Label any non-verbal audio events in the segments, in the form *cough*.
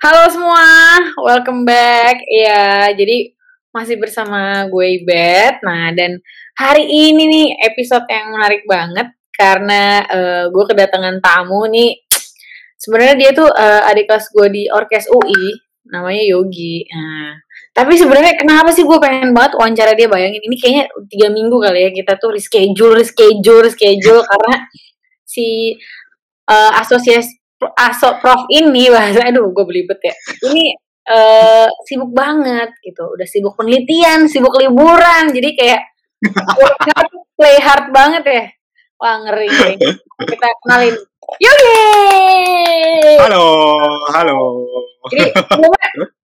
Halo semua, welcome back. Ya, jadi masih bersama gue Ibet. Nah, dan hari ini nih episode yang menarik banget karena uh, gue kedatangan tamu nih. Sebenarnya dia tuh uh, adik kelas gue di Orkes UI, namanya Yogi. Nah, tapi sebenarnya kenapa sih gue pengen banget wawancara dia bayangin ini kayaknya tiga minggu kali ya kita tuh reschedule, reschedule, reschedule *laughs* karena si uh, asosiasi aso prof ini bahasa aduh gue belibet ya. Ini uh, sibuk banget gitu. Udah sibuk penelitian sibuk liburan. Jadi kayak play hard banget ya. Wah ngeri, kita kenalin. Yogi halo halo. Jadi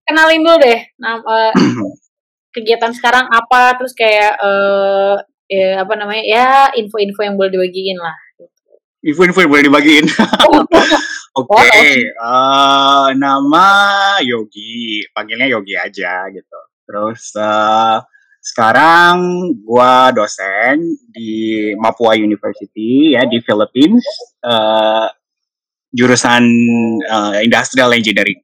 kenalin dulu deh. Nama uh, kegiatan sekarang apa? Terus kayak uh, ya, apa namanya? Ya info-info yang boleh dibagiin lah. Info-info yang boleh dibagiin. *laughs* Oke, okay. uh, eh, nama Yogi, panggilnya Yogi aja gitu. Terus uh, sekarang gua dosen di Mapua University ya di Philippines, uh, jurusan uh, Industrial Engineering.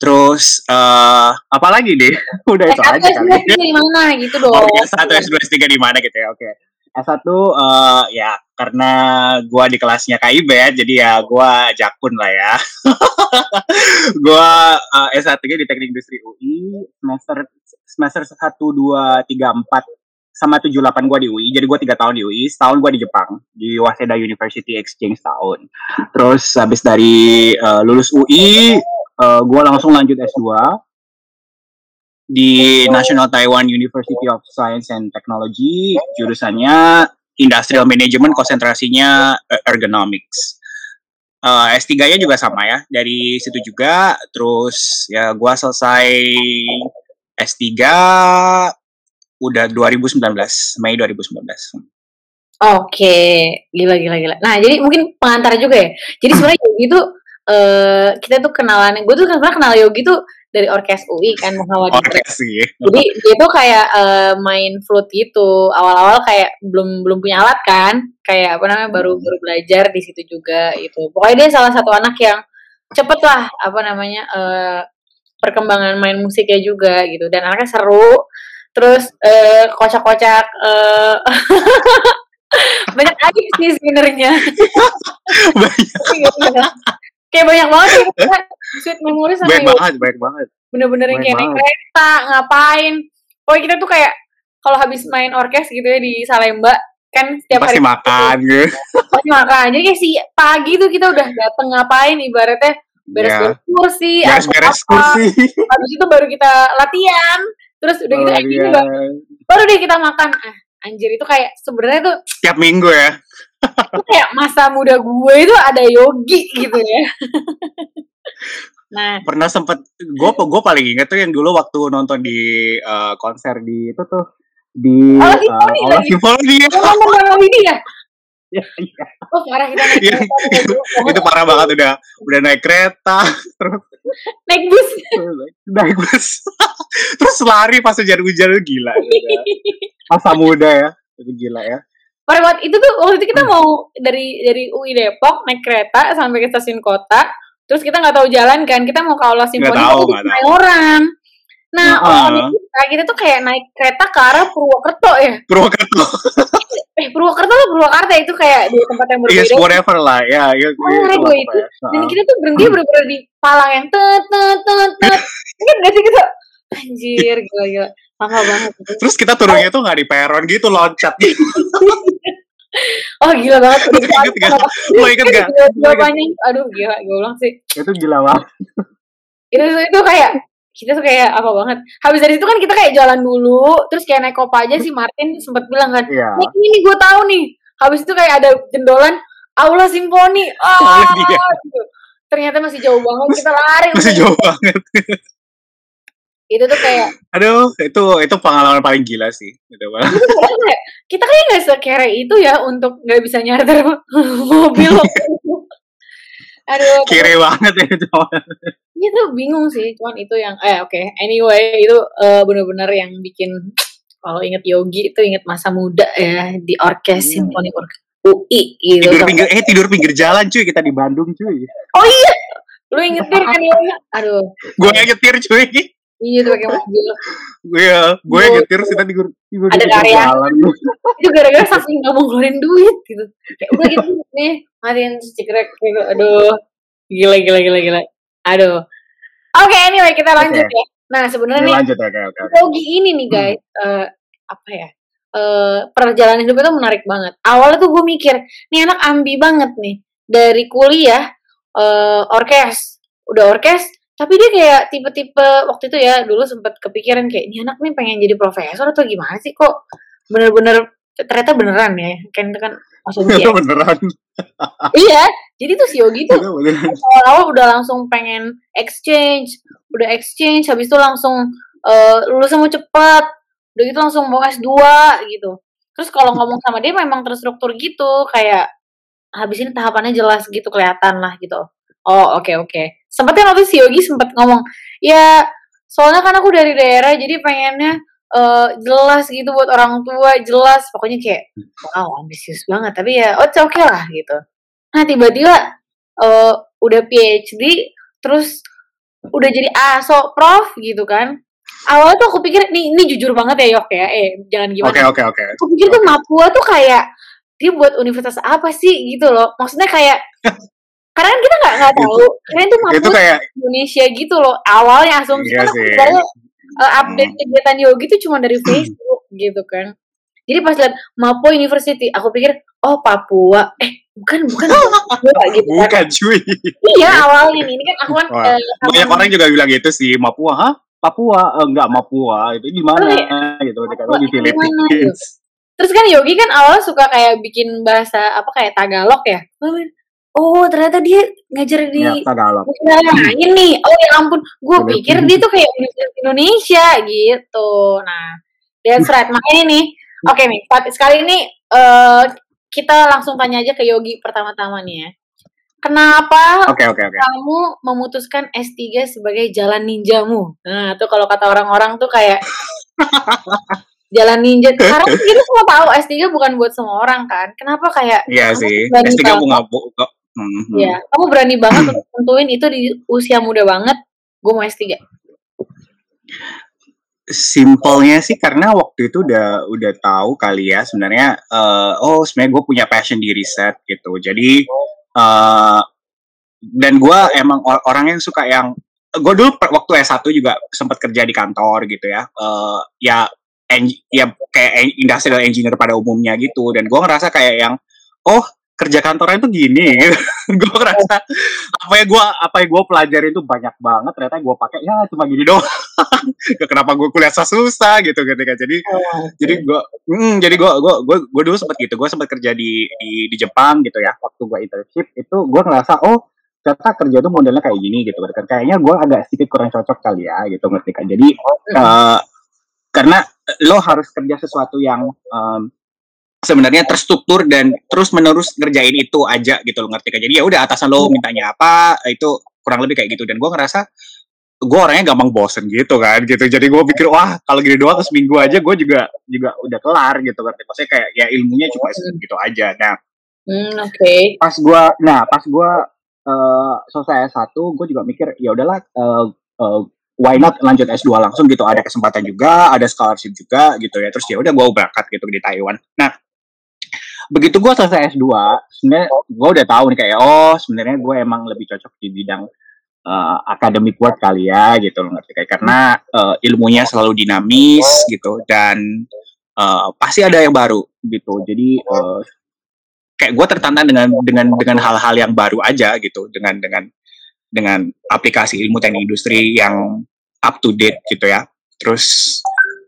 Terus uh, apa lagi deh? *laughs* Udah itu aja kali. di mana gitu dong. Oh, ya, satu S2 S3 di mana gitu ya. Oke. Okay. S1 uh, ya karena gua di kelasnya KIB ya, jadi ya gua jakun lah ya. *laughs* gua uh, S1 di Teknik Industri UI semester semester 1 2 3 4 sama 7 8 gua di UI. Jadi gua 3 tahun di UI, setahun gua di Jepang di Waseda University Exchange tahun. Terus habis dari uh, lulus UI uh, gua langsung lanjut S2 di National Taiwan University of Science and Technology jurusannya Industrial Management konsentrasinya eh, ergonomics. Uh, eh, S3-nya juga sama ya, dari situ juga terus ya gua selesai S3 udah 2019, Mei 2019. Oke, gila gila gila. Nah, jadi mungkin pengantar juga ya. Jadi sebenarnya itu uh, kita tuh kenalan, gue tuh kan kenal Yogi tuh dari orkes UI kan *laughs* Muhammad Orkes sih. Jadi dia tuh kayak uh, main flute gitu. Awal-awal kayak belum belum punya alat kan, kayak apa namanya baru baru belajar di situ juga gitu. Pokoknya dia salah satu anak yang cepet lah apa namanya uh, perkembangan main musiknya juga gitu. Dan anaknya seru. Terus uh, kocak-kocak uh, *laughs* banyak aja sih sebenarnya. *laughs* banyak kayak banyak banget ya sweet memory sama banyak banget banyak banget. Bener-bener yang kayak naik kereta ngapain. Pokoknya kita tuh kayak kalau habis main orkes gitu ya di Salemba kan setiap pasti hari makan gitu. Pasti makan. Jadi kayak si pagi tuh kita udah dateng ngapain ibaratnya beres-beres yeah. kursi beres-beres kursi. habis itu baru kita latihan. Terus udah gitu oh, baru, baru deh kita makan. Ah anjir itu kayak sebenarnya tuh tiap minggu ya kayak masa muda gue itu ada yogi gitu ya. *laughs* nah, pernah sempet gue gue paling inget tuh yang dulu waktu nonton di uh, konser di itu tuh di oh, Simfoni uh, lagi. Simfoni ya. Oh, ya. Oh parah kita naik ya, kereta. Itu, itu parah banget udah udah naik kereta *laughs* terus naik bus. naik bus. *laughs* terus lari pas hujan-hujan gila. Masa muda ya. Itu gila ya pada waktu itu tuh waktu itu kita hmm. mau dari dari UI Depok naik kereta sampai ke stasiun kota terus kita nggak tahu jalan kan kita mau ke aula simfoni tapi orang nah uh -huh. kita kita tuh kayak naik kereta ke arah Purwokerto ya Purwokerto *laughs* eh Purwokerto lah Purwakarta itu kayak di tempat yang berbeda yes whatever lah ya ya, oh, ya, itu, itu. dan kita tuh berhenti hmm. bener-bener di palang yang tet tet tet kan *laughs* gak sih gitu anjir gila gila lama banget terus kita turunnya tuh nggak di peron gitu loncat. Oh gila banget. Udah inget gak? lo inget gak? jawabannya. Aduh gila gue ulang sih. Itu gila banget. Itu itu kayak kita tuh kayak apa banget. Habis dari itu kan kita kayak jalan dulu terus kayak naik kopa aja si Martin sempat bilang kan yeah. naik ini gue tahu nih. Habis itu kayak ada jendolan aula simfoni. Oh, *laughs* oh gitu. ternyata masih jauh banget kita lari. Masih jauh banget *laughs* itu tuh kayak aduh itu itu pengalaman paling gila sih gitu kita kayak nggak sekere itu ya untuk nggak bisa nyarter *laughs* mobil aduh kiri banget ya itu itu bingung sih cuman itu yang eh oke okay. anyway itu uh, benar-benar yang bikin kalau inget Yogi itu inget masa muda ya di orkes hmm. simfoni orkes UI gitu tidur pinggir eh tidur pinggir jalan cuy kita di Bandung cuy oh iya Lu yang nyetir kan *laughs* ya? Aduh. Gue nyetir cuy. Iya tuh pakai mobil. Gue gue nyetir sih tadi gue gue Ada karya. *laughs* Itu gara-gara saking gak mau ngeluarin duit gitu. Kayak udah gitu nih, matiin cekrek gitu. Aduh. Gila gila gila gila. Aduh. Oke, anyway kita lanjut Oke. ya. Nah, sebenarnya nih lanjut oke. oke. Yogi ini nih guys, eh, apa ya? eh perjalanan hidup itu menarik banget. Awalnya tuh gue mikir, nih anak ambi banget nih. Dari kuliah, eh orkes, udah orkes, tapi dia kayak tipe-tipe waktu itu ya, dulu sempet kepikiran kayak, ini anak nih pengen jadi profesor atau gimana sih kok? Bener-bener, ternyata beneran ya, kan kan asumsi *laughs* ya. beneran. iya, jadi tuh si Yogi tuh awal-awal udah langsung pengen exchange, udah exchange, habis itu langsung eh lulusnya mau cepat, udah gitu langsung mau S2 gitu. Terus kalau ngomong sama dia memang terstruktur gitu, kayak habis ini tahapannya jelas gitu kelihatan lah gitu. Oh oke oke. Sempatnya waktu si Yogi sempat ngomong, ya soalnya kan aku dari daerah jadi pengennya eh jelas gitu buat orang tua jelas. Pokoknya kayak wow ambisius banget. Tapi ya oh oke lah gitu. Nah tiba-tiba eh udah PhD terus udah jadi aso prof gitu kan. Awalnya tuh aku pikir nih ini jujur banget ya Yok ya. Eh jangan gimana. Oke oke oke. aku pikir tuh Mapua tuh kayak dia buat universitas apa sih gitu loh. Maksudnya kayak *laughs* karena kan kita nggak nggak tahu. Karena itu Mapua Itu kayak Indonesia gitu loh. Awalnya asumsi Iya kan uh, update kegiatan yogi tuh cuma dari *clears throat* Facebook gitu kan. Jadi pas lihat Mapo University aku pikir oh Papua. Eh bukan bukan *laughs* Papua gitu kan. Bukan cuy. iya awalnya ini kan aku kan Wah, eh, Banyak orang juga bilang gitu sih Papua, hah? Papua, Eh, enggak Papua, itu di mana? Oh, gitu ketika Papua di itu Philippines. terus kan Yogi kan awalnya suka kayak bikin bahasa apa kayak Tagalog ya oh ternyata dia ngajar di negara lain nih. Oh ya ampun. Gue pikir dia tuh kayak Universitas Indonesia gitu. Nah that's right. Makanya nih oke nih saat- sekali ini eh kita langsung tanya aja ke Yogi pertama-tama nih ya. Kenapa Oke oke oke. kamu memutuskan S3 sebagai jalan ninjamu? Nah tuh kalau kata orang-orang tuh kayak *laughs* jalan ninja. Karena kita semua tahu S3 bukan buat semua orang kan. Kenapa kayak Iya sih. berani S3 banget- bunga bu. kok. Hmm, hmm. Iya, kamu berani banget *clears throat* untuk tentuin itu di usia muda banget. Gue mau S3. Simpelnya sih karena waktu itu udah udah tahu kali ya sebenarnya eh, oh sebenarnya gue punya passion di riset gitu. Jadi eh dan gue emang or- orang yang suka yang gue dulu per- waktu S1 juga sempat kerja di kantor gitu ya. Eh ya eng- ya kayak industrial engineer pada umumnya gitu dan gue ngerasa kayak yang oh kerja kantoran itu gini gitu. *laughs* gue ngerasa apa yang gue apa yang gue pelajari itu banyak banget ternyata gue pakai ya cuma gini doang. *laughs* Kenapa gue kuliah susah gitu gitu kan. Jadi jadi gue hmm, jadi gue gue gue gue dulu sempat gitu gue sempat kerja di, di di Jepang gitu ya waktu gue internship itu gue ngerasa oh ternyata kerja itu modelnya kayak gini gitu kan. Kayaknya gue agak sedikit kurang cocok kali ya gitu ngerti kan. Jadi eh, karena lo harus kerja sesuatu yang em, sebenarnya terstruktur dan terus menerus ngerjain itu aja gitu lo ngerti kan? Jadi ya udah atasan lo mintanya apa itu kurang lebih kayak gitu. Dan gue ngerasa gue orangnya gampang bosen gitu kan gitu. Jadi gue pikir wah kalau gini doang seminggu aja gue juga juga udah kelar gitu ngerti? Maksudnya kayak ya ilmunya cuma segitu aja. Nah Hmm, oke. pas gua nah pas gua eh, selesai S1 gue juga mikir ya udahlah eh, eh, why not lanjut S2 langsung gitu. Ada kesempatan juga ada scholarship juga gitu ya. Terus ya udah gua berangkat gitu di Taiwan. Nah begitu gua selesai S2 sebenarnya gua udah tahu nih kayak oh sebenarnya gue emang lebih cocok di bidang eh, academic work kali ya gitu loh ngerti kayak. Karena eh, ilmunya selalu dinamis gitu dan eh, pasti ada yang baru gitu. Jadi eh, kayak gue tertantang dengan dengan dengan hal-hal yang baru aja gitu dengan dengan dengan aplikasi ilmu teknik industri yang up to date gitu ya. Terus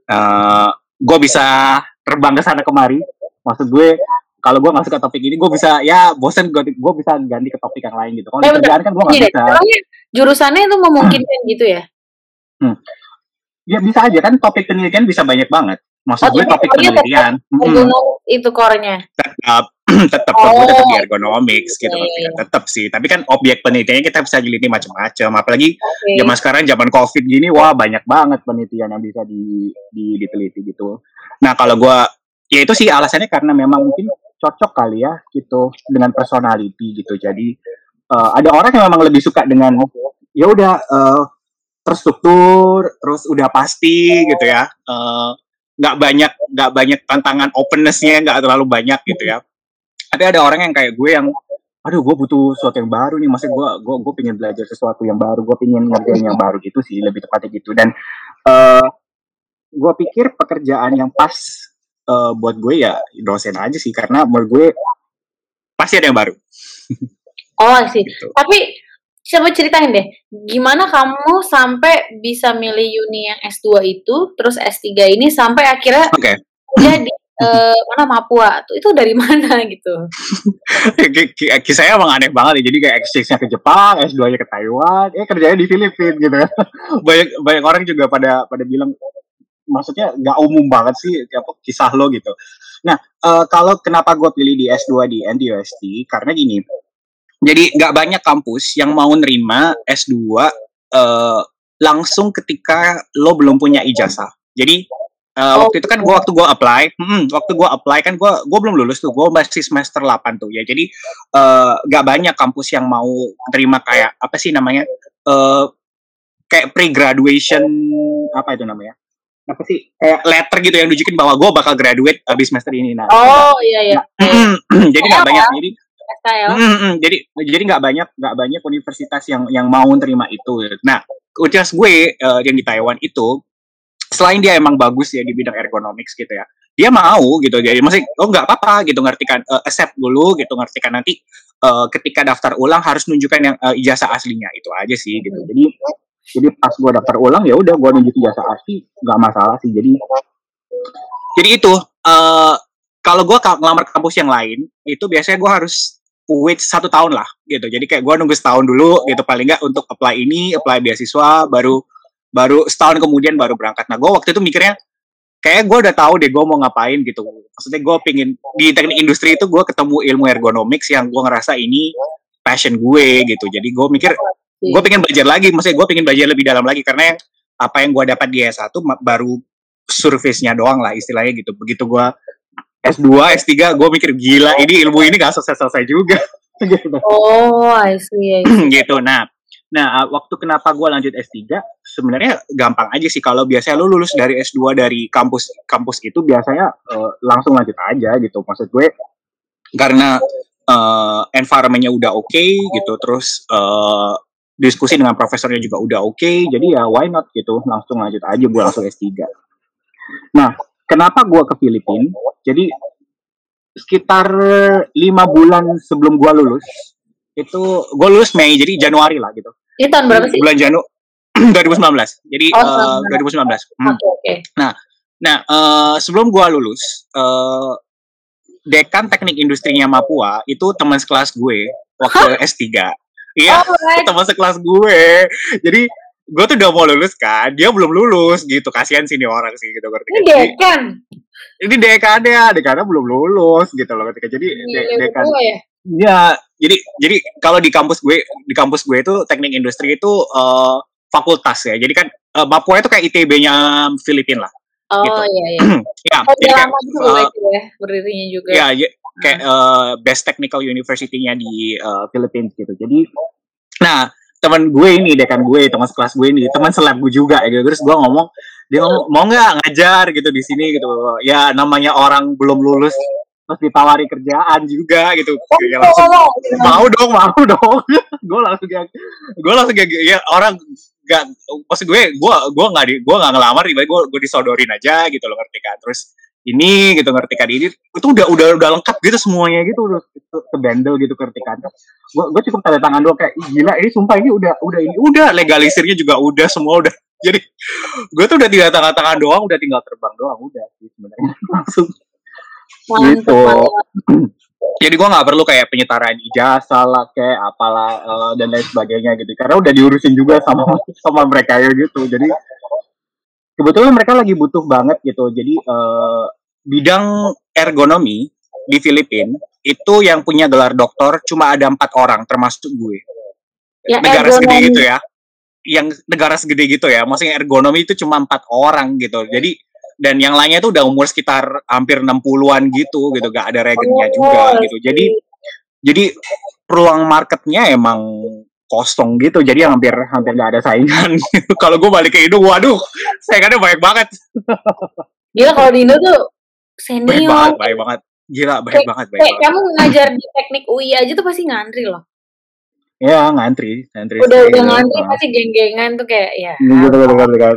eh gue bisa terbang ke sana kemari. Maksud gue kalau gue masuk ke topik ini gue bisa ya bosen gue gue bisa ganti ke topik yang lain gitu kalau Eh, kerjaan kan gue nggak deh, bisa emangnya jurusannya itu memungkinkan gitu ya? ya bisa aja kan topik penelitian bisa banyak banget maksud Oh, gue topik tetap penelitian mm, Ergonomis itu core-nya. tetap *clears throat* tetap gue tetap di Oh. ergonomics gitu kan? tetap sih tapi kan objek penelitiannya kita bisa jeliti macam-macam apalagi Oke. zaman sekarang zaman covid gini wah banyak banget penelitian yang bisa di, di diteliti gitu nah kalau gua ya itu sih alasannya karena memang mungkin cocok kali ya gitu dengan personality gitu. Jadi uh, ada orang yang memang lebih suka dengan ya udah uh, terstruktur terus udah pasti gitu ya. Nggak uh, banyak nggak banyak tantangan opennessnya nggak terlalu banyak gitu ya. Tapi ada orang yang kayak gue yang aduh gue butuh sesuatu yang baru nih. Maksudnya gue gue gue pengen belajar sesuatu yang baru gue pengen ngerjain yang baru gitu sih lebih tepatnya gitu. Dan uh, gue pikir pekerjaan yang pas uh, buat gue ya dosen aja sih karena menurut gue pasti ada yang baru. *laughs* Oh sih gitu. tapi coba ceritain deh gimana kamu sampai bisa milih uni yang S2 itu terus S3 ini sampai akhirnya okay. jadi uh, mana Mapua tuh itu dari mana *laughs* gitu? Kisahnya emang aneh banget ya jadi kayak exchange-nya ke Jepang S2-nya ke Taiwan eh kerjanya di Filipina gitu. Ya *laughs* banyak banyak orang juga pada pada bilang maksudnya nggak umum banget sih apa kisah lo gitu nah uh, kalau kenapa gue pilih di S2 di NDUST karena gini jadi nggak banyak kampus yang mau nerima S2 uh, langsung ketika lo belum punya ijazah jadi Uh, waktu itu kan gue waktu gue apply, hmm, waktu gue apply kan gue gue belum lulus tuh, gue masih semester 8 tuh ya. Jadi uh, gak banyak kampus yang mau terima kayak apa sih namanya, uh, kayak pre-graduation apa itu namanya? Apa sih kayak letter gitu yang nunjukin bahwa gue bakal graduate abis semester ini. Nah, oh iya iya. Nah, *clears throat* jadi nggak banyak. Jadi Mm, mm, jadi jadi nggak banyak nggak banyak universitas yang yang mau terima itu. Nah, universitas gue uh, yang di Taiwan itu selain dia emang bagus ya di bidang ergonomics gitu ya dia mau gitu jadi masih oh nggak apa-apa gitu ngertikan uh, accept dulu gitu ngertikan nanti uh, ketika daftar ulang harus nunjukkan yang uh, ijazah aslinya itu aja sih gitu jadi jadi pas gue daftar ulang ya udah gue nunjuk ijazah asli nggak masalah sih jadi jadi itu uh, kalau gue ngelamar kampus yang lain itu biasanya gue harus wait satu tahun lah gitu jadi kayak gue nunggu setahun dulu gitu paling nggak untuk apply ini apply beasiswa baru baru setahun kemudian baru berangkat. Nah, gue waktu itu mikirnya kayak gue udah tahu deh gue mau ngapain gitu. Maksudnya gue pingin di teknik industri itu gue ketemu ilmu ergonomics yang gue ngerasa ini passion gue gitu. Jadi gue mikir gue pengen belajar lagi. Maksudnya gue pengen belajar lebih dalam lagi karena apa yang gue dapat di S1 baru surface-nya doang lah istilahnya gitu. Begitu gue S2, S3 gue mikir gila ini ilmu ini gak selesai-selesai juga. *laughs* Oh, I see, I see. *clears throat* gitu. Nah, Nah, uh, waktu kenapa gue lanjut S3, sebenarnya gampang aja sih. Kalau biasanya lu lulus dari S2 dari kampus kampus itu biasanya uh, langsung lanjut aja gitu. Maksud gue karena uh, environmentnya udah oke okay, gitu, terus uh, diskusi dengan profesornya juga udah oke, okay, jadi ya why not gitu, langsung lanjut aja gue langsung S3. Nah, kenapa gue ke Filipina? Jadi sekitar lima bulan sebelum gue lulus, itu gue lulus Mei jadi Januari lah gitu ini tahun berapa sih bulan Janu *clears throat* 2019 jadi oh, uh, 2019 hmm. okay, okay. nah nah uh, sebelum gue lulus uh, dekan teknik industrinya Mapua itu teman sekelas gue waktu huh? S3 iya oh, right. teman sekelas gue. Jadi gue tuh udah mau lulus kan dia belum lulus gitu. Kasihan sini orang sih gitu ngerti ini dekan. Ini dekannya dekannya belum lulus gitu loh ketika jadi de dekan ya? ya jadi jadi kalau di kampus gue di kampus gue itu teknik industri itu uh, fakultas ya. Jadi kan uh, Papua itu kayak ITB-nya Filipina lah oh gitu. iya iya. *clears throat* Ya oh, jadi kayak, uh, ya berdirinya juga. ya, ya kayak uh, best technical university-nya di uh, Philippines gitu. Jadi nah teman gue ini dekan gue teman sekelas gue ini teman selab gue juga ya gitu. Terus gue ngomong dia ngomong mau nggak ngajar? gitu di sini gitu. Ya namanya orang belum lulus terus ditawari kerjaan juga gitu. Oh, ya langsung oh, mau dong mau dong. *laughs* Gue langsung kayak gue langsung kayak ya orang gak maksud gue gue gue nggak di gue nggak ngelamar tiba gue gue disodorin aja gitu loh ngerti kan? Terus ini gitu ngerti kan? Ini itu udah udah udah lengkap gitu semuanya gitu udah kebandel gitu ngerti kan? Gue gue cukup tanda tangan doang kayak gila ini sumpah ini udah udah ini. Udah legalisirnya juga udah semua udah. *laughs* Jadi gue tuh udah tinggal tangan tangan doang udah tinggal terbang doang udah sih sebenarnya. *laughs* Langsung. Gitu. *clears throat* jadi gue nggak perlu kayak penyetaraan ijazah lah kayak apalah uh, dan lain sebagainya gitu. Karena udah diurusin juga sama *laughs* sama mereka ya gitu. Jadi kebetulan mereka lagi butuh banget gitu. Jadi uh, bidang ergonomi di Filipina itu yang punya gelar doktor cuma ada empat orang termasuk gue. Ya, negara ergonomi. segede gitu ya. Yang negara segede gitu ya. Maksudnya ergonomi itu cuma empat orang gitu. Jadi dan yang lainnya tuh udah umur sekitar hampir 60-an gitu gitu. Gak ada regennya oh, juga gitu. Jadi jadi peluang marketnya emang kosong gitu. Jadi hampir hampir nggak ada saingan gitu. *laughs* kalau gue balik ke Indo waduh saingannya banyak banget. Gila kalau di Indo tuh senior. banyak banget banyak banget. Gila banyak Kayak- banget banyak kayak banget. kamu ngajar di teknik UI aja tuh pasti ngantri loh. Ya ngantri ngantri udah udah ngantri pasti geng-gengan tuh kayak ya. Gitu.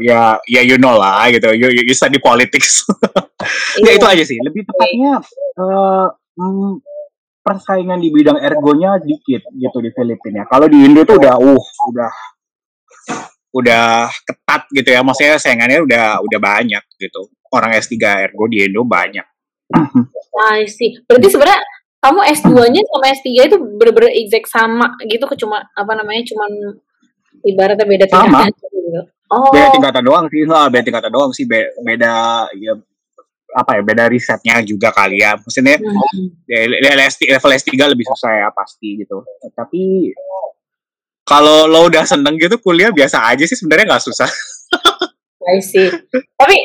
ya ya you know lah gitu. You, you, you study politics. *laughs* Ya iya. itu aja sih. Lebih tepatnya eh, hmm, persaingan di bidang ergonya dikit gitu di Filipina. Kalau di Indo tuh udah uh udah udah ketat gitu ya maksudnya saingannya udah udah banyak gitu orang S3 ergo di Indo banyak I see. Berarti sebenarnya kamu S2-nya sama S3 itu bener-bener exact sama gitu ke cuma apa namanya cuman ibaratnya beda Sama. tingkatan gitu. Oh. beda tingkatan doang sih lah beda tingkatan doang sih Be- beda ya apa ya beda risetnya juga kali ya maksudnya Hmm. ya, level S3 level S3 lebih susah ya pasti gitu tapi kalau lo udah seneng gitu kuliah biasa aja sih sebenarnya nggak susah I see. Tapi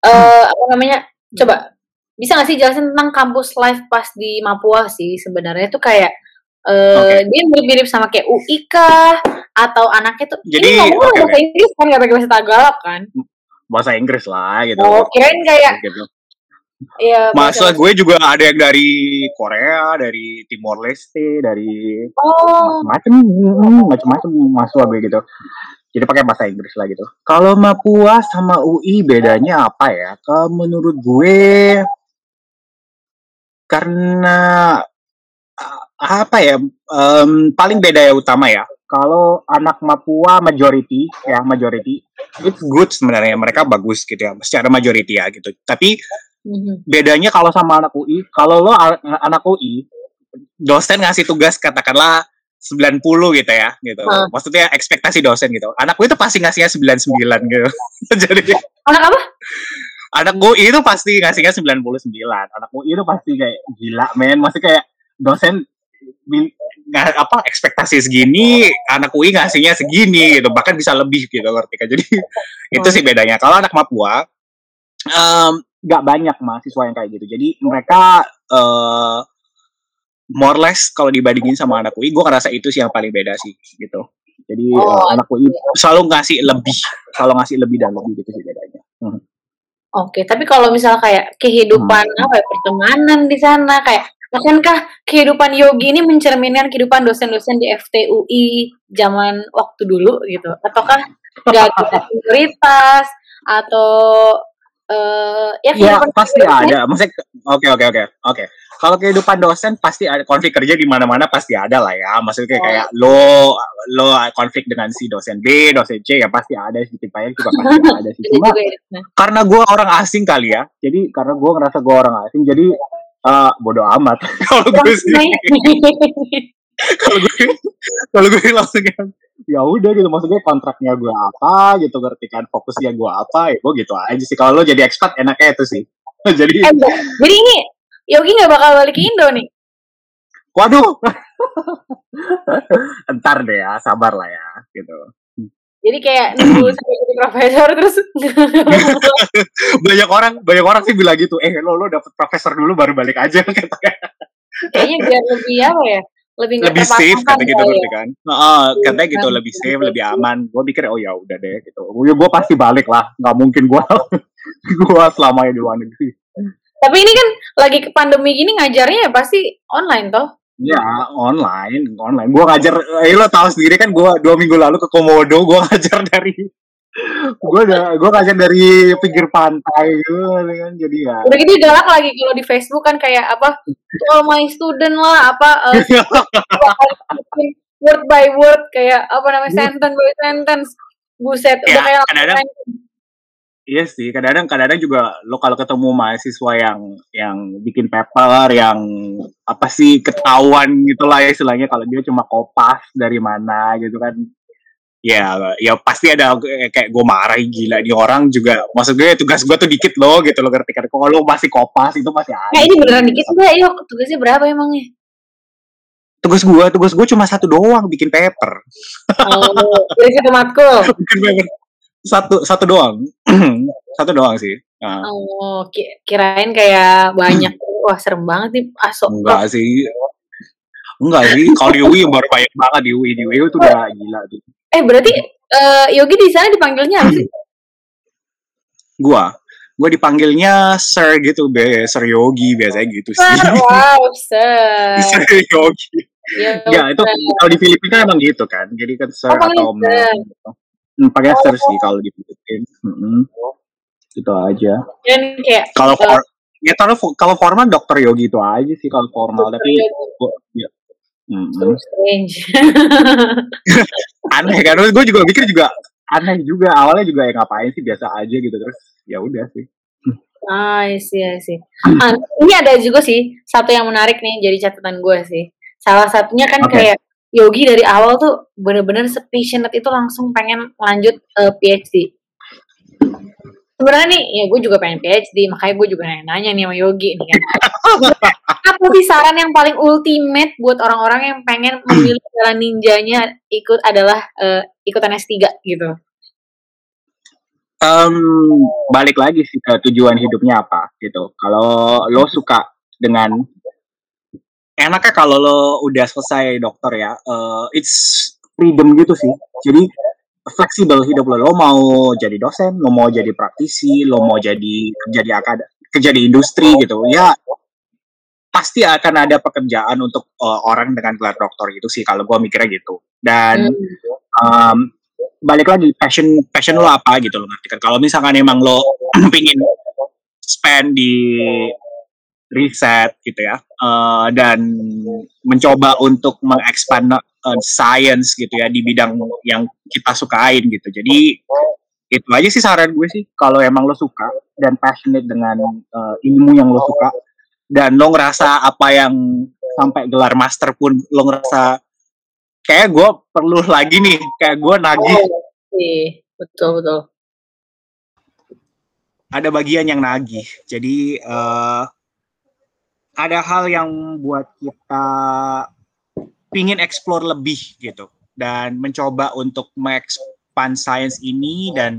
eh apa namanya? Coba bisa gak sih jelasin tentang kampus life pas di Mapua sih sebenarnya itu kayak eh Oke. dia mirip-mirip sama kayak UI kah atau anaknya tuh Jadi, ini ngomong oke, bahasa Inggris kan gak pakai bahasa Tagalog kan? bahasa Inggris lah gitu Oh, kirain kayak gitu. Ya Mahasiswa gue juga ada yang dari Korea, dari Timor Leste, dari Oh, macam-macam, macam-macam mahasiswa gue gitu. Jadi pakai bahasa Inggris lah gitu. Kalau Mapua sama UI bedanya apa ya? Kalau menurut gue karena apa ya? em, paling beda ya utama ya. Kalau anak Mapua majority ya majority, it's good sebenarnya mereka bagus gitu ya, secara majority ya gitu. Tapi mhm. bedanya kalau sama anak UI, kalau lo anak UI, dosen ngasih tugas katakanlah 90 gitu ya, gitu. Ah. Maksudnya ekspektasi dosen gitu. Anak UI itu pasti ngasihnya 99 gitu. *laughs* Jadi anak apa? anak UI itu pasti ngasihnya 99. Anak UI itu pasti kayak gila men, masih kayak dosen nggak apa ekspektasi segini, anak UI ngasihnya segini gitu, bahkan bisa lebih gitu ngerti kan. Jadi *laughs* itu sih bedanya. Kalau anak Papua em, nggak banyak mahasiswa yang kayak gitu. Jadi mereka eh more or less kalau dibandingin sama anak UI, gue ngerasa itu sih yang paling beda sih gitu. Jadi Oh, eh, anak UI selalu ngasih lebih, selalu ngasih lebih dan lebih gitu sih bedanya. Hmm. Oke, tapi kalau misal kayak kehidupan Hmm. apa ya, pertemanan di sana kayak akankah kehidupan yogi ini mencerminkan kehidupan dosen-dosen di FTUI zaman waktu dulu gitu? Ataukah nggak *laughs* ada prioritas atau eh ya Ya kehidupan pasti ada. Maksudnya oke oke oke oke. Kalau kehidupan dosen pasti ada konflik kerja di mana-mana pasti ada lah ya. Maksudnya Oh. kayak lo lo konflik dengan si dosen B, dosen C ya pasti ada sedikit banyak juga pasti *laughs* ada sih. Cuma ya. Nah, karena gue orang asing kali ya. Jadi karena gue ngerasa gue orang asing jadi eh bodo amat. *laughs* Kalau gue sih *laughs* kalau gue kalau gue langsung yang ya udah gitu maksudnya kontraknya gue apa gitu ngerti kan fokusnya gue apa ya gue gitu aja sih kalau lo jadi expat enaknya itu sih *laughs* jadi Eh. Jadi ini Yogi nggak bakal balik ke Indo nih. waduh *laughs* entar deh ya sabar lah ya gitu Jadi kayak nunggu *clears throat* sampai jadi profesor terus *laughs* banyak orang banyak orang sih bilang gitu eh lo lo dapet profesor dulu baru balik aja kayaknya biar lebih apa ya? Lebih lebih safe kata gitu kali ngerti ya. kan Heeh, katanya gitu Iya. lebih safe lebih aman gue pikir oh ya udah deh gitu gue pasti balik lah nggak mungkin gue *laughs* gue selamanya di luar negeri Tapi ini kan lagi ke pandemi gini ngajarnya ya pasti online toh. Ya online, online. Gua ngajar, eh, lo tahu sendiri kan gua dua minggu lalu ke Komodo, gua *laughs* ngajar dari, gua udah, gua ngajar dari pinggir pantai gitu kan, jadi ya. Udah gitu galak lagi kalau di Facebook kan kayak apa all my student lah apa eh, *laughs* word by word kayak apa namanya sentence by sentence. Buset, udah Ya, kayak kadang-kadang Iya sih, kadang-kadang kadang-kadang juga lo kalau ketemu mahasiswa yang yang bikin paper yang apa sih ketahuan gitu lah ya istilahnya kalau dia cuma kopas dari mana gitu kan. Ya, ya pasti ada kayak gue marah gila di orang juga. Maksud gue tugas gue tuh dikit loh gitu lo ngerti kan. Kalau lo masih kopas itu masih ada. Nah ini beneran dikit enggak? Yuk, tugasnya berapa emangnya? Tugas gue, tugas gue cuma satu doang bikin paper. Oh, dari matkul. *laughs* bikin paper satu satu doang, *clears throat* satu doang sih. Nah, Oh, ki- kirain kayak banyak. *clears throat* Wah, serem banget nih asok. enggak sih. Enggak sih, kalau di UI baru banyak banget di UI. Di UI itu udah gila tuh. Eh berarti uh, Yogi di sana dipanggilnya apa sih? Gua, gua dipanggilnya Sir gitu, be Sir Yogi biasanya gitu sih. Sir, wow, Sir. *laughs* Sir Yogi. Ya, ya itu kalau di Filipina emang gitu kan. Jadi kan Sir oh, atau Om. Gitu. Hmm, pakai oh. Sir sih kalau di Filipina. Hmm. Itu aja. Dan kayak kalau uh, ya kalau kalau formal dokter Yogi itu aja sih kalau formal tapi ya Hmm. So strange. *laughs* aneh kan, gue juga pikir juga aneh juga awalnya juga ya ngapain sih biasa aja gitu terus ya udah sih. Ah, sih, sih. Ah, ini ada juga sih satu yang menarik nih jadi catatan gue sih. Salah satunya kan okay. kayak Yogi dari awal tuh bener-bener sepassionate itu langsung pengen lanjut uh, eh, PhD sebenarnya nih ya gue juga pengen PhD makanya gue juga nanya-nanya nih sama Yogi nih kan. *laughs* Apa sih saran yang paling ultimate buat orang-orang yang pengen memilih *clears throat* jalan ninjanya ikut adalah uh, ikutan S3 gitu? Um, balik lagi sih ke tujuan hidupnya apa gitu. Kalau lo suka dengan enaknya kalau lo udah selesai dokter ya uh, it's freedom gitu sih. Jadi fleksibel hidup lo. Lo mau jadi dosen, lo mau jadi praktisi, lo mau jadi kerja di akad kerja di industri gitu. Ya pasti akan ada pekerjaan untuk uh, orang dengan gelar doktor gitu sih kalau gue mikirnya gitu. Dan um, balik lagi passion passion lo apa gitu lo ngerti kan. Kalau misalkan emang lo *clears throat* pingin spend di riset gitu ya uh, dan mencoba untuk mengekspand uh, science gitu ya di bidang yang kita sukain gitu. Jadi itu aja sih saran gue sih kalau emang lo suka dan passionate dengan uh, ilmu yang lo suka dan lo ngerasa apa yang sampai gelar master pun lo ngerasa kayak gue perlu lagi nih kayak gue nagih. Iya betul betul. Ada bagian yang nagih. Jadi uh, ada hal yang buat kita pingin explore lebih gitu dan mencoba untuk mengekspan sains ini dan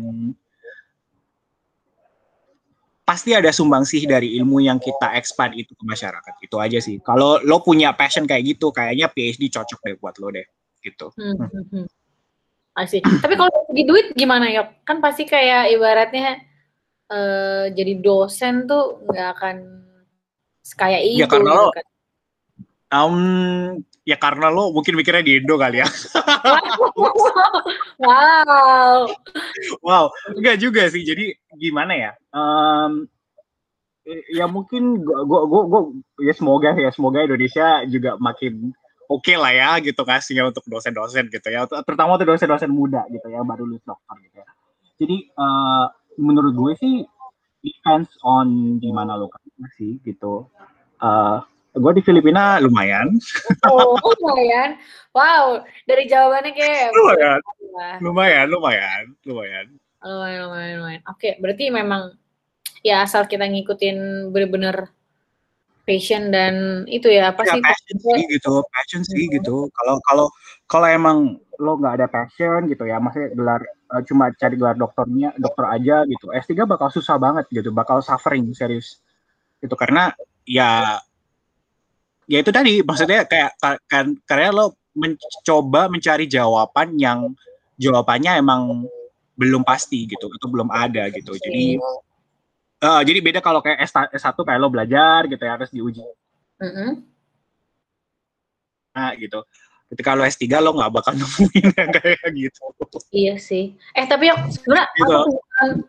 pasti ada sumbangsih dari ilmu yang kita expand itu ke masyarakat itu aja sih kalau lo punya passion kayak gitu kayaknya PhD cocok deh buat lo deh gitu hmm. hmm, hmm. Asik. Tapi kalau segi duit gimana ya? Kan pasti kayak ibaratnya uh, jadi dosen tuh nggak akan kayak ya, itu. Ya karena lo, kan. Um, ya karena lo mungkin mikirnya di Indo kali ya. *laughs* wow. Wow, enggak juga sih. Jadi gimana ya? Um, ya mungkin gua, gua, gua, gua ya semoga ya semoga Indonesia juga makin oke okay lah ya gitu kasihnya untuk dosen-dosen gitu ya terutama untuk dosen-dosen muda gitu ya baru lulus dokter gitu ya jadi uh, menurut gue sih depends on di mana lo sih gitu uh, gue di Filipina lumayan. Oh, lumayan. Wow, dari jawabannya kayak *laughs* lumayan. Lumayan, lumayan, lumayan. Lumayan, lumayan, lumayan. Oke, berarti memang ya asal kita ngikutin bener-bener passion dan itu ya apa ya, sih passion sih gitu passion sih hmm. gitu kalau kalau kalau emang lo nggak ada passion gitu ya maksudnya gelar uh, cuma cari gelar dokternya dokter aja gitu S3 bakal susah banget gitu bakal suffering serius itu karena ya ya itu tadi maksudnya kayak kan karena lo mencoba mencari jawaban yang jawabannya emang belum pasti gitu atau belum ada gitu jadi uh, jadi beda kalau kayak S S1 kayak lo belajar gitu ya harus diuji mm -hmm. nah gitu ketika lo S3 lo nggak bakal nemuin yang kayak gitu. Iya sih. Eh tapi yang sebenarnya gitu.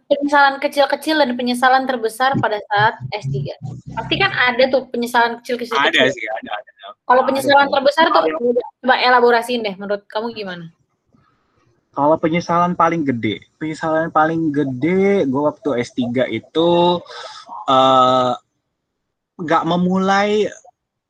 penyesalan kecil-kecil dan penyesalan terbesar pada saat S3. Pasti kan ada tuh penyesalan kecil-kecil. Ada sih, ada, ada. Kalau penyesalan ada. terbesar tuh coba elaborasiin deh menurut kamu gimana? Kalau penyesalan paling gede, penyesalan paling gede gue waktu S3 itu uh, nggak memulai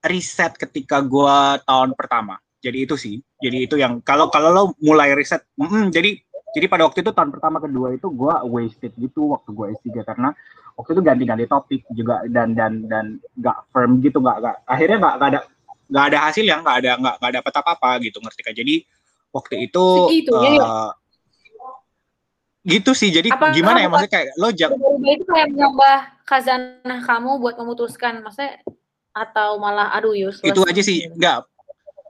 riset ketika gue tahun pertama jadi itu sih. Jadi itu yang kalau kalau lo mulai riset mm, jadi jadi pada waktu itu tahun pertama kedua itu gue wasted gitu waktu gue S3 karena waktu itu ganti-ganti topik juga dan dan dan nggak firm gitu nggak nggak akhirnya nggak ada nggak ada hasil yang nggak ada nggak nggak dapat apa-apa gitu ngerti kan jadi waktu itu Segitu, uh, ya, gitu sih. Jadi apa, gimana ya maksudnya kayak lo jangan itu kayak menambah khazanah kamu buat memutuskan maksudnya atau malah aduh Yus itu aja sih. nggak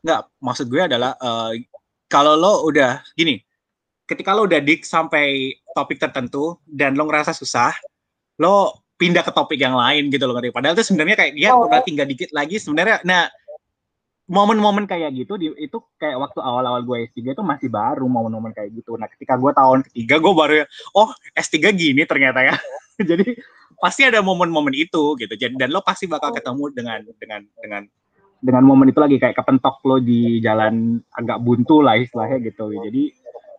nggak maksud gue adalah uh, kalau lo udah gini ketika lo udah dik sampai topik tertentu dan lo ngerasa susah lo pindah ke topik yang lain gitu loh ngerti padahal itu sebenarnya kayak ya oh. udah tinggal dikit lagi sebenarnya nah momen-momen kayak gitu di, itu kayak waktu awal-awal gue S3 itu masih baru momen-momen kayak gitu. Nah, ketika gue tahun ketiga gue baru oh S3 gini ternyata ya. *laughs* Jadi pasti ada momen-momen itu gitu. Jadi dan lo pasti bakal ketemu dengan dengan dengan dengan momen itu lagi kayak kepentok lo di jalan agak buntu lah istilahnya gitu. Jadi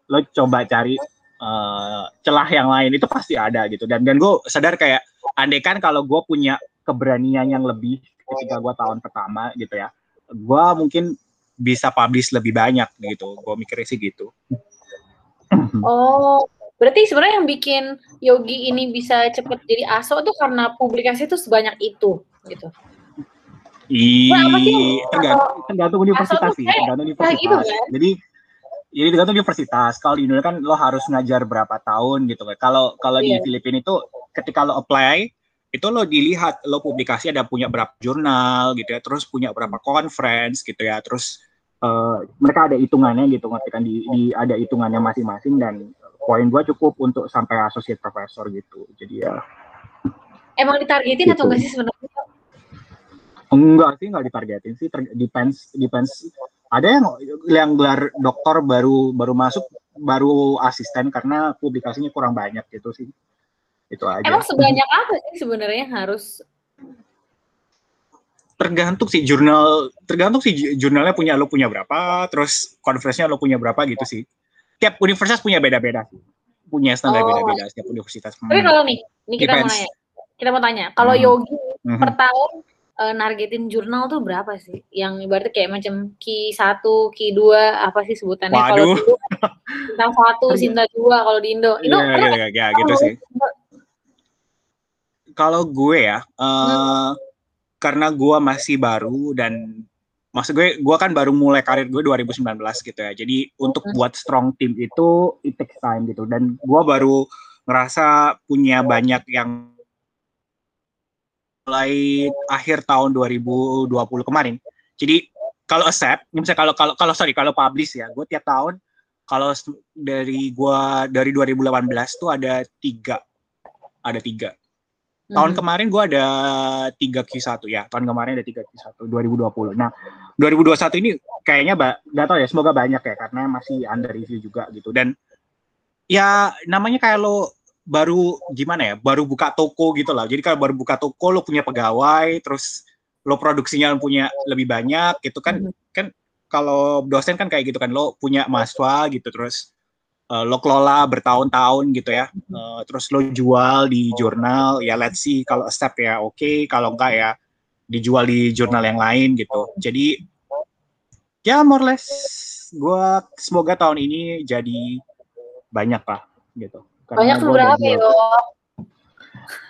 lo coba cari uh, celah yang lain itu pasti ada gitu. Dan dan gue sadar kayak andai kan kalau gue punya keberanian yang lebih ketika gue tahun pertama gitu ya gue mungkin bisa publish lebih banyak gitu gue mikirnya sih gitu oh berarti sebenarnya yang bikin Yogi ini bisa cepet jadi aso tuh karena publikasi itu sebanyak itu gitu Iya, tergantung, tergantung universitas sih, tergantung universitas. Gitu, kan? Jadi jadi tergantung universitas. Kalau di Indonesia kan lo harus ngajar berapa tahun gitu kan. Kalau kalau yeah. di iya. Filipina itu ketika lo apply itu lo dilihat lo publikasi ada punya berapa jurnal gitu ya terus punya berapa conference gitu ya terus uh, mereka ada hitungannya gitu ngerti kan di, di ada hitungannya masing-masing dan poin gua cukup untuk sampai associate professor gitu jadi ya emang ditargetin gitu. atau enggak sih sebenarnya enggak sih enggak ditargetin sih Ter depends depends ada yang yang gelar doktor baru baru masuk baru asisten karena publikasinya kurang banyak gitu sih itu aja. Emang sebanyak apa sih sebenarnya harus tergantung sih jurnal tergantung sih jurnalnya punya lo punya berapa terus conference-nya lo punya berapa gitu sih tiap universitas punya beda-beda punya standar oh. beda-beda setiap universitas tapi kalau nih ini kita Depends. mau nanya kita mau tanya kalau hmm. Yogi hmm. per tahun uh, nargetin jurnal tuh berapa sih yang ibaratnya kayak macam ki satu ki dua apa sih sebutannya kalau Sinta satu Sinta dua kalau di Indo Indo ya, ya, ya, gitu sih kalau gue ya, uh, hmm. karena gue masih baru dan maksud gue, gue kan baru mulai karir gue 2019 gitu ya. Jadi untuk hmm. buat strong team itu it takes time gitu. Dan gue baru ngerasa punya banyak yang mulai akhir tahun 2020 kemarin. Jadi kalau accept, misalnya kalau kalau kalau sorry kalau publish ya, gue tiap tahun kalau dari gue dari 2018 tuh ada tiga, ada tiga Tahun hmm. kemarin gue ada 3 Q1 ya. Tahun kemarin ada 3 Q1 2020. Nah, 2021 ini kayaknya nggak tahu ya, semoga banyak ya karena masih under review juga gitu. Dan ya namanya kayak lo baru gimana ya, baru buka toko gitu lah. Jadi kalau baru buka toko lo punya pegawai, terus lo produksinya punya lebih banyak gitu kan. Hmm. Kan kalau dosen kan kayak gitu kan lo punya mahasiswa gitu terus uh, lo kelola bertahun-tahun gitu ya, uh, terus lo jual di jurnal, ya let's see kalau accept ya oke, okay. kalau enggak ya dijual di jurnal yang lain gitu. Jadi ya more less gue semoga tahun ini jadi banyak lah gitu. Karena banyak berapa ya?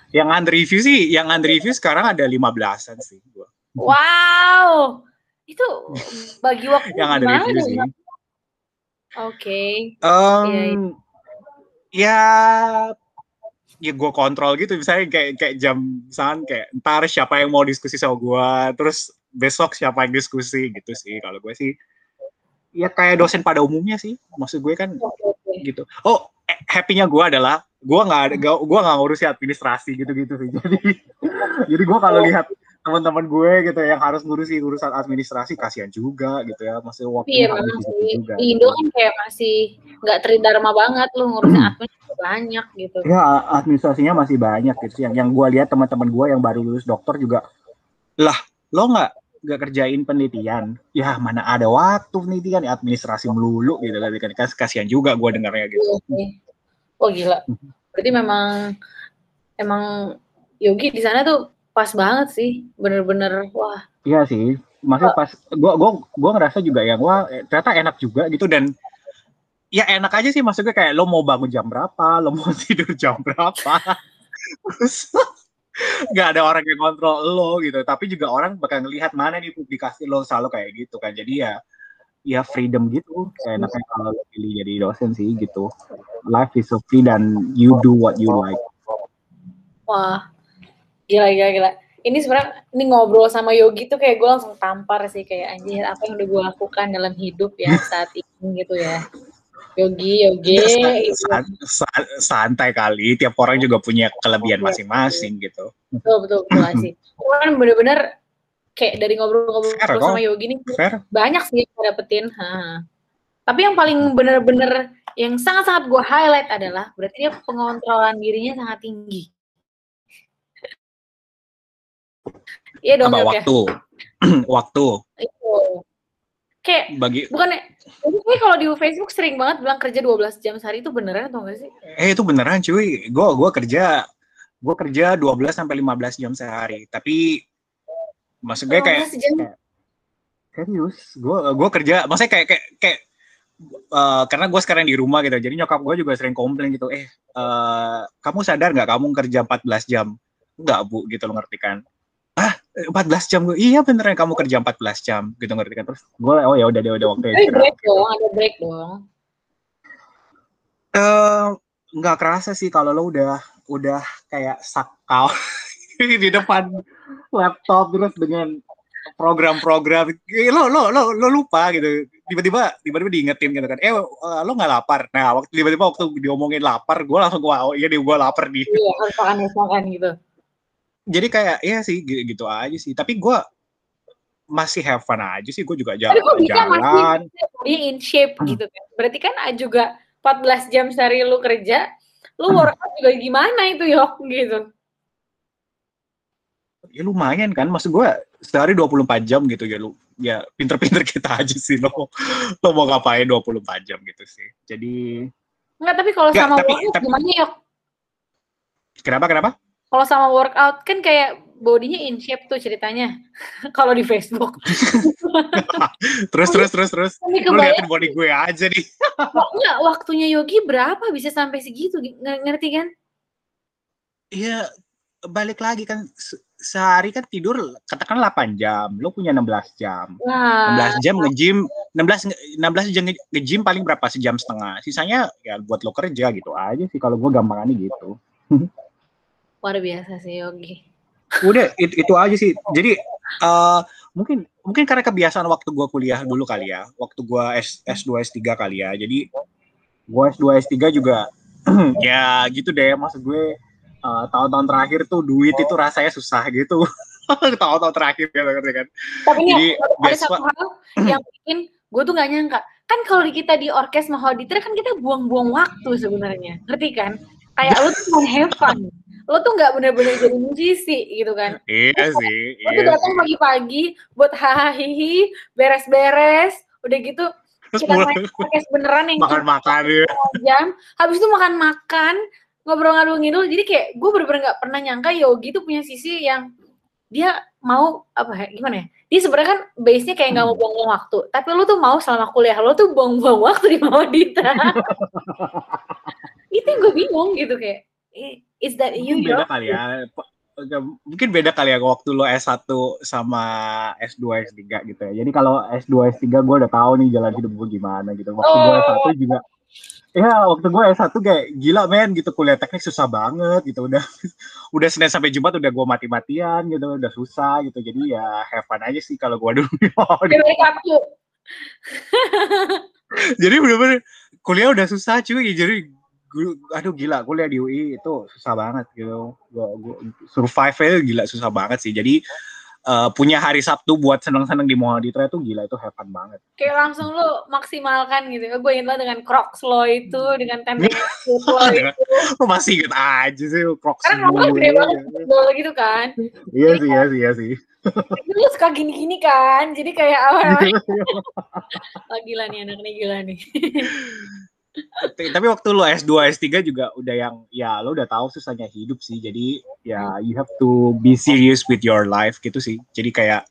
Yang under review sih, yang under review sekarang ada lima belasan sih gua. Wow, itu bagi waktu yang under review sih. Oke. Okay. Um, ya, ya gue kontrol gitu misalnya kayak kayak jam misalnya kayak ntar siapa yang mau diskusi sama gue terus besok siapa yang diskusi gitu sih kalau gue sih ya kayak dosen pada umumnya sih maksud gue kan okay. gitu oh happy-nya gue adalah gue nggak ada gue nggak ngurusi administrasi gitu gitu sih. *laughs* Jadi jadi gue kalau lihat teman-teman gue gitu yang harus ngurusi urusan administrasi kasihan juga gitu ya. Masih waktu iya, memang sih. juga. Di Indo kan kayak masih nggak tridharma banget lu ngurusin hmm. admin banyak gitu. Ya administrasinya masih banyak gitu yang yang gue lihat teman-teman gue yang baru lulus dokter juga lah lo nggak nggak kerjain penelitian. Ya mana ada waktu penelitian ya, administrasi melulu gitu kan. Kan kasihan juga gue dengarnya gitu. Oh gila. Hmm. berarti memang emang Yogi di sana tuh pas banget sih. Bener-bener wah. Iya sih. Maksudnya pas gua gua gua ngerasa juga yang wah eh, ternyata enak juga gitu. Dan ya enak aja sih maksudnya kayak lo mau bangun jam berapa lo mau *laughs* tidur jam berapa. terus *laughs* nggak ada orang yang kontrol lo gitu. Tapi juga orang bakal ngelihat mana nih publikasi lo selalu kayak gitu kan. Jadi ya ya freedom gitu. Enaknya kalau lo pilih jadi dosen sih gitu. Life is so free dan you do what you like. Wah Gila, gila, gila. ini sebenarnya ini ngobrol sama Yogi tuh kayak gue langsung tampar sih. Kayak anjir apa yang udah gue lakukan dalam hidup ya saat ini gitu ya. Yogi, Yogi. Ya, san, san, santai kali, tiap orang juga punya kelebihan masing-masing gitu. Betul, betul, betul sih. Kan bener-bener kayak dari ngobrol-ngobrol sama Yogi nih Fair. banyak sih yang dapetin. Ha. Tapi yang paling bener-bener yang sangat-sangat gue highlight adalah berarti dia pengontrolan dirinya sangat tinggi. Iya dong. Apa ya? waktu? *clears throat* waktu. Itu. Kayak bagi bukan jadi kalau di Facebook sering banget bilang kerja 12 jam sehari itu beneran atau enggak sih? Eh itu beneran cuy. Gue gua kerja gue kerja 12 sampai 15 jam sehari. Tapi maksud gue kayak, kayak serius, gue gue kerja maksudnya kayak kayak kayak uh, karena gue sekarang di rumah gitu. Jadi nyokap gue juga sering komplain gitu, "Eh, uh, kamu sadar nggak kamu kerja 14 jam?" Enggak, Bu, gitu lo ngerti kan 14 jam gue iya beneran. Kamu kerja 14 jam. Gitu ngerti kan? Terus gue oh ya udah deh udah waktu itu break dong ada break dong. Uh, nggak kerasa sih kalau lo udah udah kayak sakau *laughs* di depan laptop terus dengan program-program. Lo lo lo lo lupa gitu. Tiba-tiba tiba-tiba diingetin gitu kan. Eh lo nggak lapar? Nah waktu tiba-tiba waktu diomongin lapar gue langsung gue oh iya deh gue lapar di iya makan gitu jadi kayak ya sih gitu aja sih. Tapi gue masih have fun aja sih gue juga jalan Tapi jalan. masih in shape hmm. gitu kan. Berarti kan juga 14 jam sehari lu kerja lu hmm. workout juga gimana itu yok? Gitu. Ya lumayan kan. Maksud gue sehari 24 jam gitu ya lu ya pinter-pinter *laughs* kita aja sih. Lo lo mau ngapain 24 jam gitu sih. Jadi Enggak, tapi kalau sama tapi, workout tapi, gimana yok? Kenapa kenapa kalau sama workout kan kayak bodinya in shape tuh ceritanya. *laughs* Kalau di Facebook. *laughs* terus terus terus terus. Lu liatin body gue aja nih. Enggak, waktunya Yogi berapa bisa sampai segitu? Ng ngerti kan? Iya, balik lagi kan sehari kan tidur katakan 8 jam, lu punya 16 jam. Nah, 16 jam nge-gym, 16 16 jam nge-gym paling berapa sejam setengah. Sisanya ya buat lo kerja gitu aja sih kalau gue gampangannya gitu. *laughs* Luar biasa sih Yogi. Udah it, itu aja sih. Jadi uh, mungkin mungkin karena kebiasaan waktu gue kuliah dulu kali ya, waktu gue S S2 S3 kali ya. Jadi gue S2 S3 juga *clears throat* ya gitu deh maksud gue uh, tahun-tahun terakhir tuh duit itu rasanya susah gitu. *laughs* tahun-tahun terakhir ya ngerti kan. Tapi Jadi, ada satu hal yang bikin gue tuh gak nyangka. Kan kalau kita di orkes mau auditor kan kita buang-buang waktu sebenarnya. Ngerti kan? Kayak lu tuh mau have fun lo tuh nggak bener-bener jadi musisi gitu kan. Iya sih lo iya tuh datang pagi-pagi buat hahaha beres-beres udah gitu kita main podcast beneran yang makan-makan ya jam. Habis itu makan-makan ngobrol-ngobrol ngidul jadi kayak gue bener-bener nggak pernah nyangka Yogi tuh punya sisi yang dia mau apa ya gimana ya dia sebenarnya kan base-nya kayak nggak mau hmm. buang-buang waktu tapi lo tuh mau selama kuliah lo tuh buang-buang waktu di Mawadita *laughs* itu yang gue bingung gitu kayak is that you beda kali ya. Mungkin beda kali ya waktu lo S1 sama S2 S3 gitu ya. Jadi kalau S2 S3 gue udah tahu nih jalan hidup gue gimana gitu. Waktu oh. gue S1 juga ya waktu gue S1 kayak gila men gitu. Kuliah teknik susah banget gitu. Udah *laughs* udah Senin sampai Jumat udah gue mati-matian gitu udah susah gitu. Jadi ya have fun aja sih kalau gue *laughs* dulu. *laughs* Jadi bener-bener kuliah udah susah cuy. Jadi aduh gila kuliah di UI itu susah banget gitu. Gua, gua survive gila susah banget sih. Jadi uh, punya hari Sabtu buat seneng-seneng di Mohaditra itu gila itu heaven banget. Kayak langsung lu maksimalkan gitu. Gue ingat dengan Crocs lo itu dengan tempe *laughs* lo itu. Masih inget aja sih Crocs karena lo gede banget gitu kan. Iya sih iya sih iya sih. Lu suka gini-gini kan. Jadi kayak apa *laughs* oh, gila nih anak nih gila nih *laughs* tapi waktu lo S2 S3 juga udah yang ya lo udah tahu susahnya hidup sih. Jadi ya you have to be serious with your life gitu sih. Jadi kayak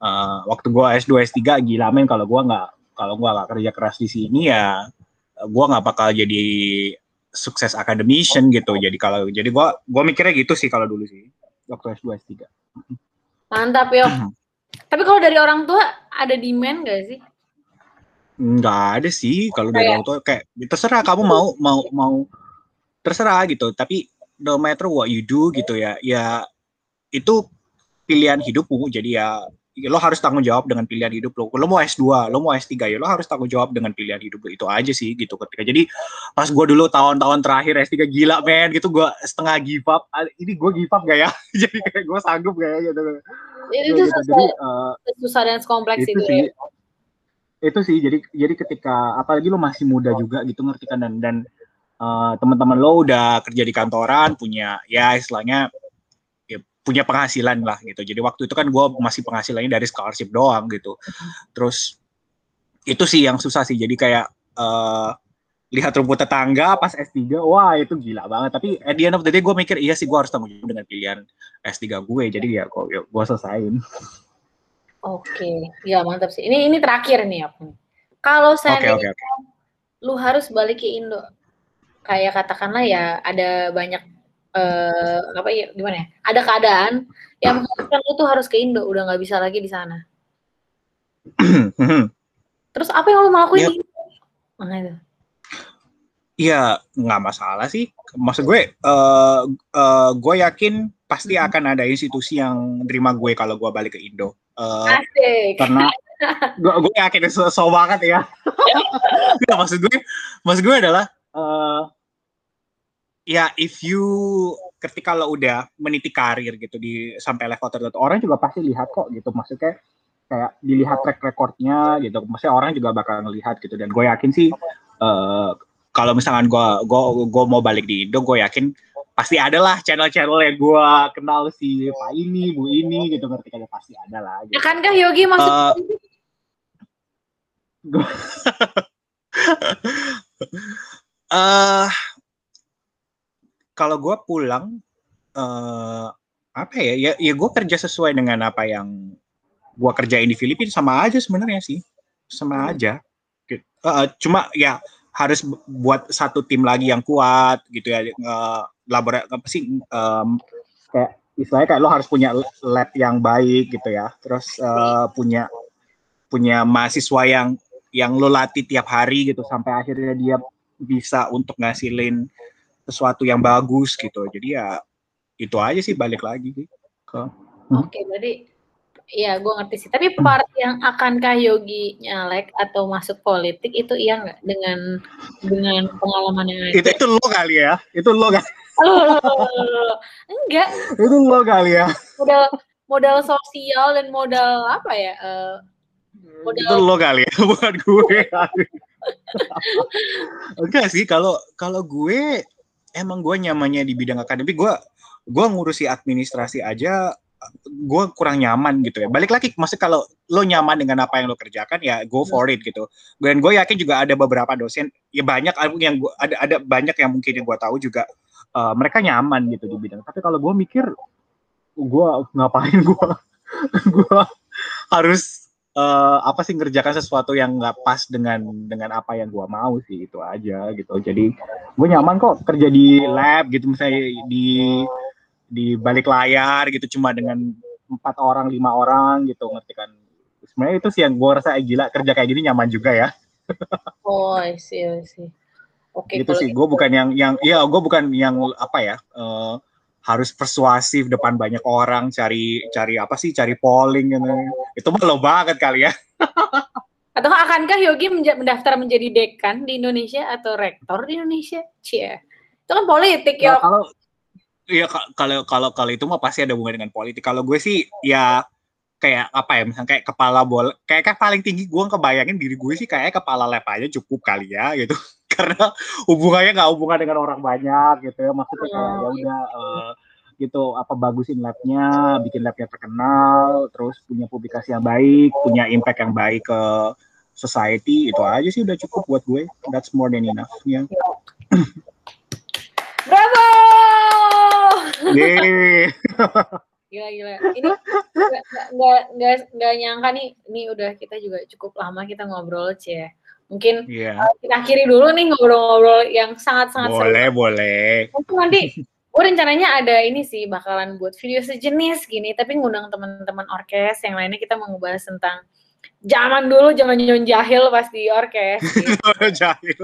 uh, waktu gua S2 S3 gila men kalau gua nggak kalau gua nggak kerja keras di sini ya gua nggak bakal jadi sukses academician gitu. Jadi kalau jadi gua gua mikirnya gitu sih kalau dulu sih waktu S2 S3 mantap yo. Tapi kalau dari orang tua ada demand gak sih Nggak ada sih kalau dari orang tua kayak terserah kamu mau mau mau terserah gitu tapi no matter what you do gitu ya ya itu pilihan hidupmu jadi ya lo harus tanggung jawab dengan pilihan hidup lo. Lo mau S2, lo mau S3 ya lo harus tanggung jawab dengan pilihan hidup lo. Itu aja sih gitu ketika. Jadi pas gue dulu tahun-tahun terakhir S3 gila men gitu gue setengah give up. Ini gue give up gak ya? *laughs* jadi kayak gue sanggup gak ya gitu. Itu gitu. susah, jadi, uh, susah dan kompleks itu, itu sih. Ya. Itu sih jadi jadi ketika apalagi lo masih muda juga gitu ngerti kan dan dan uh, teman-teman lo udah kerja di kantoran punya ya istilahnya punya penghasilan lah gitu. Jadi waktu itu kan gue masih penghasilannya dari scholarship doang gitu. Terus itu sih yang susah sih. Jadi kayak uh, lihat rumput tetangga pas S3, wah itu gila banget. Tapi at the end of the day gue mikir iya sih gue harus tanggung jawab dengan pilihan S3 gue. Jadi ya kok ya, gue selesain. Oke, okay. ya mantap sih. Ini ini terakhir nih aku. Kalau saya okay, okay, okay. lu harus balik ke Indo, kayak katakanlah ya ada banyak uh, apa ya gimana ya ada keadaan yang mengharuskan lu tuh harus ke Indo udah nggak bisa lagi di sana *clears throat* terus apa yang lu mau lakuin yep. Nah, itu Iya, nggak masalah sih. Maksud gue, uh, uh, gue yakin pasti hmm. akan ada institusi yang terima gue kalau gue balik ke Indo. Uh, Asik. Karena gue, gue yakin so, so banget ya. *laughs* Nggak, maksud gue, maksud gue adalah uh, ya if you ketika lo udah meniti karir gitu di sampai level tertentu orang juga pasti lihat kok gitu maksudnya kayak dilihat track recordnya gitu maksudnya orang juga bakal ngelihat gitu dan gue yakin sih uh, kalau misalkan gue gue gue mau balik di Indo gue yakin pasti ada lah channel-channel yang gue kenal si Pak ini Bu ini gitu. Ngerti kan pasti ada lah gitu. ya kan kah Yogi masuk uh, uh, kalau gue pulang uh, apa ya? Ya ya gue kerja sesuai dengan apa yang gue kerjain di Filipina sama aja sebenarnya sih. Sama hmm. aja. Uh, cuma ya harus buat satu tim lagi yang kuat gitu ya. Uh, labora apa sih um, kayak istilahnya kayak lo harus punya lab yang baik gitu ya. Terus uh, punya punya mahasiswa yang yang lo latih tiap hari gitu sampai akhirnya dia bisa untuk ngasilin sesuatu yang bagus gitu. Jadi ya itu aja sih balik lagi ke hmm. oke okay, berarti ya gue ngerti sih. Tapi part yang akankah Yogi nyalek atau masuk politik itu iya nggak dengan dengan pengalaman yang itu itu lo kali ya. Itu lo oh, enggak. Itu lo kali ya. Modal modal sosial dan modal apa ya uh, modal itu lo kali ya bukan gue. *laughs* Enggak sih kalau kalau gue emang gue nyamannya di bidang akademik gue gue ngurusi administrasi aja gue kurang nyaman gitu ya. Balik lagi maksud kalau lo nyaman dengan apa yang lo kerjakan ya go for it gitu. Dan gue yakin juga ada beberapa dosen ya banyak yang gua, ada ada banyak yang mungkin yang gue tahu juga uh, mereka nyaman gitu di bidang. Tapi kalau gue mikir gue ngapain gue *laughs* gue harus uh, apa sih ngerjakan sesuatu yang nggak pas dengan dengan apa yang gua mau sih itu aja gitu. Jadi gue nyaman kok kerja di lab gitu misalnya di di balik layar gitu cuma dengan empat orang lima orang gitu ngerti kan? Sebenarnya itu sih yang gue rasa gila kerja kayak gini nyaman juga ya. Oh sih sih oke okay, gitu sih. Gue bukan yang yang iya gue bukan yang apa ya uh, harus persuasif depan banyak orang cari cari apa sih cari polling gitu. itu mah lo banget kali ya. *laughs* Atau akankah Yogi mendaftar menjadi dekan di Indonesia atau rektor di Indonesia? Cie. Itu kan politik ya. Kalau ya kalau kalau kalau itu mah pasti ada hubungan dengan politik. Kalau gue sih ya kayak apa ya misalnya kayak kepala bola kayak, kayak paling tinggi gue kebayangin diri gue sih kayak kepala lab aja cukup kali ya gitu karena hubungannya nggak hubungan dengan orang banyak gitu ya. Maksudnya kayak ya udah uh, gitu apa bagusin labnya bikin labnya terkenal terus punya publikasi yang baik punya impact yang baik ke society itu aja sih udah cukup buat gue. That's more than enough ya. *clears throat* Bravo! Yeah. *laughs* gila gila ini nggak nggak nggak nyangka nih ini udah kita juga cukup lama kita ngobrol cie mungkin yeah. uh, kita akhiri dulu nih ngobrol-ngobrol yang sangat-sangat boleh seru. boleh mungkin nanti gue rencananya ada ini sih bakalan buat video sejenis gini tapi ngundang teman-teman orkes yang lainnya kita mau ngebahas tentang zaman dulu zaman nyon jahil pas di orkes gitu. *laughs* jahil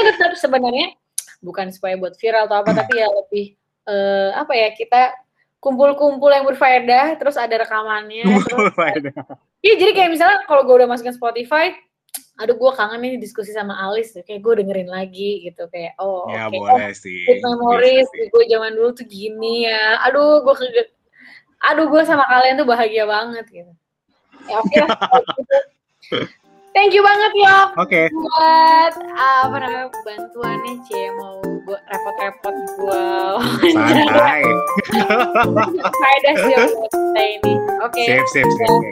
tetap sebenarnya bukan supaya buat viral atau apa tapi ya lebih uh, apa ya kita kumpul-kumpul yang berfaedah, terus ada rekamannya. Kumpul. Iya, jadi kayak misalnya kalau gue udah masukin Spotify, aduh gue kangen nih diskusi sama Alice, kayak gue dengerin lagi gitu, kayak oh Ya oke, oh, boleh sih. good memories, Bisa sih. gue zaman dulu tuh gini ya, aduh gue ke, aduh gue sama kalian tuh bahagia banget gitu. Ya oke lah. gitu. Thank you banget ya Oke. buat apa namanya bantuannya Cie mau gue repot-repot gue santai. faedah sih kita ini. Oke. Okay.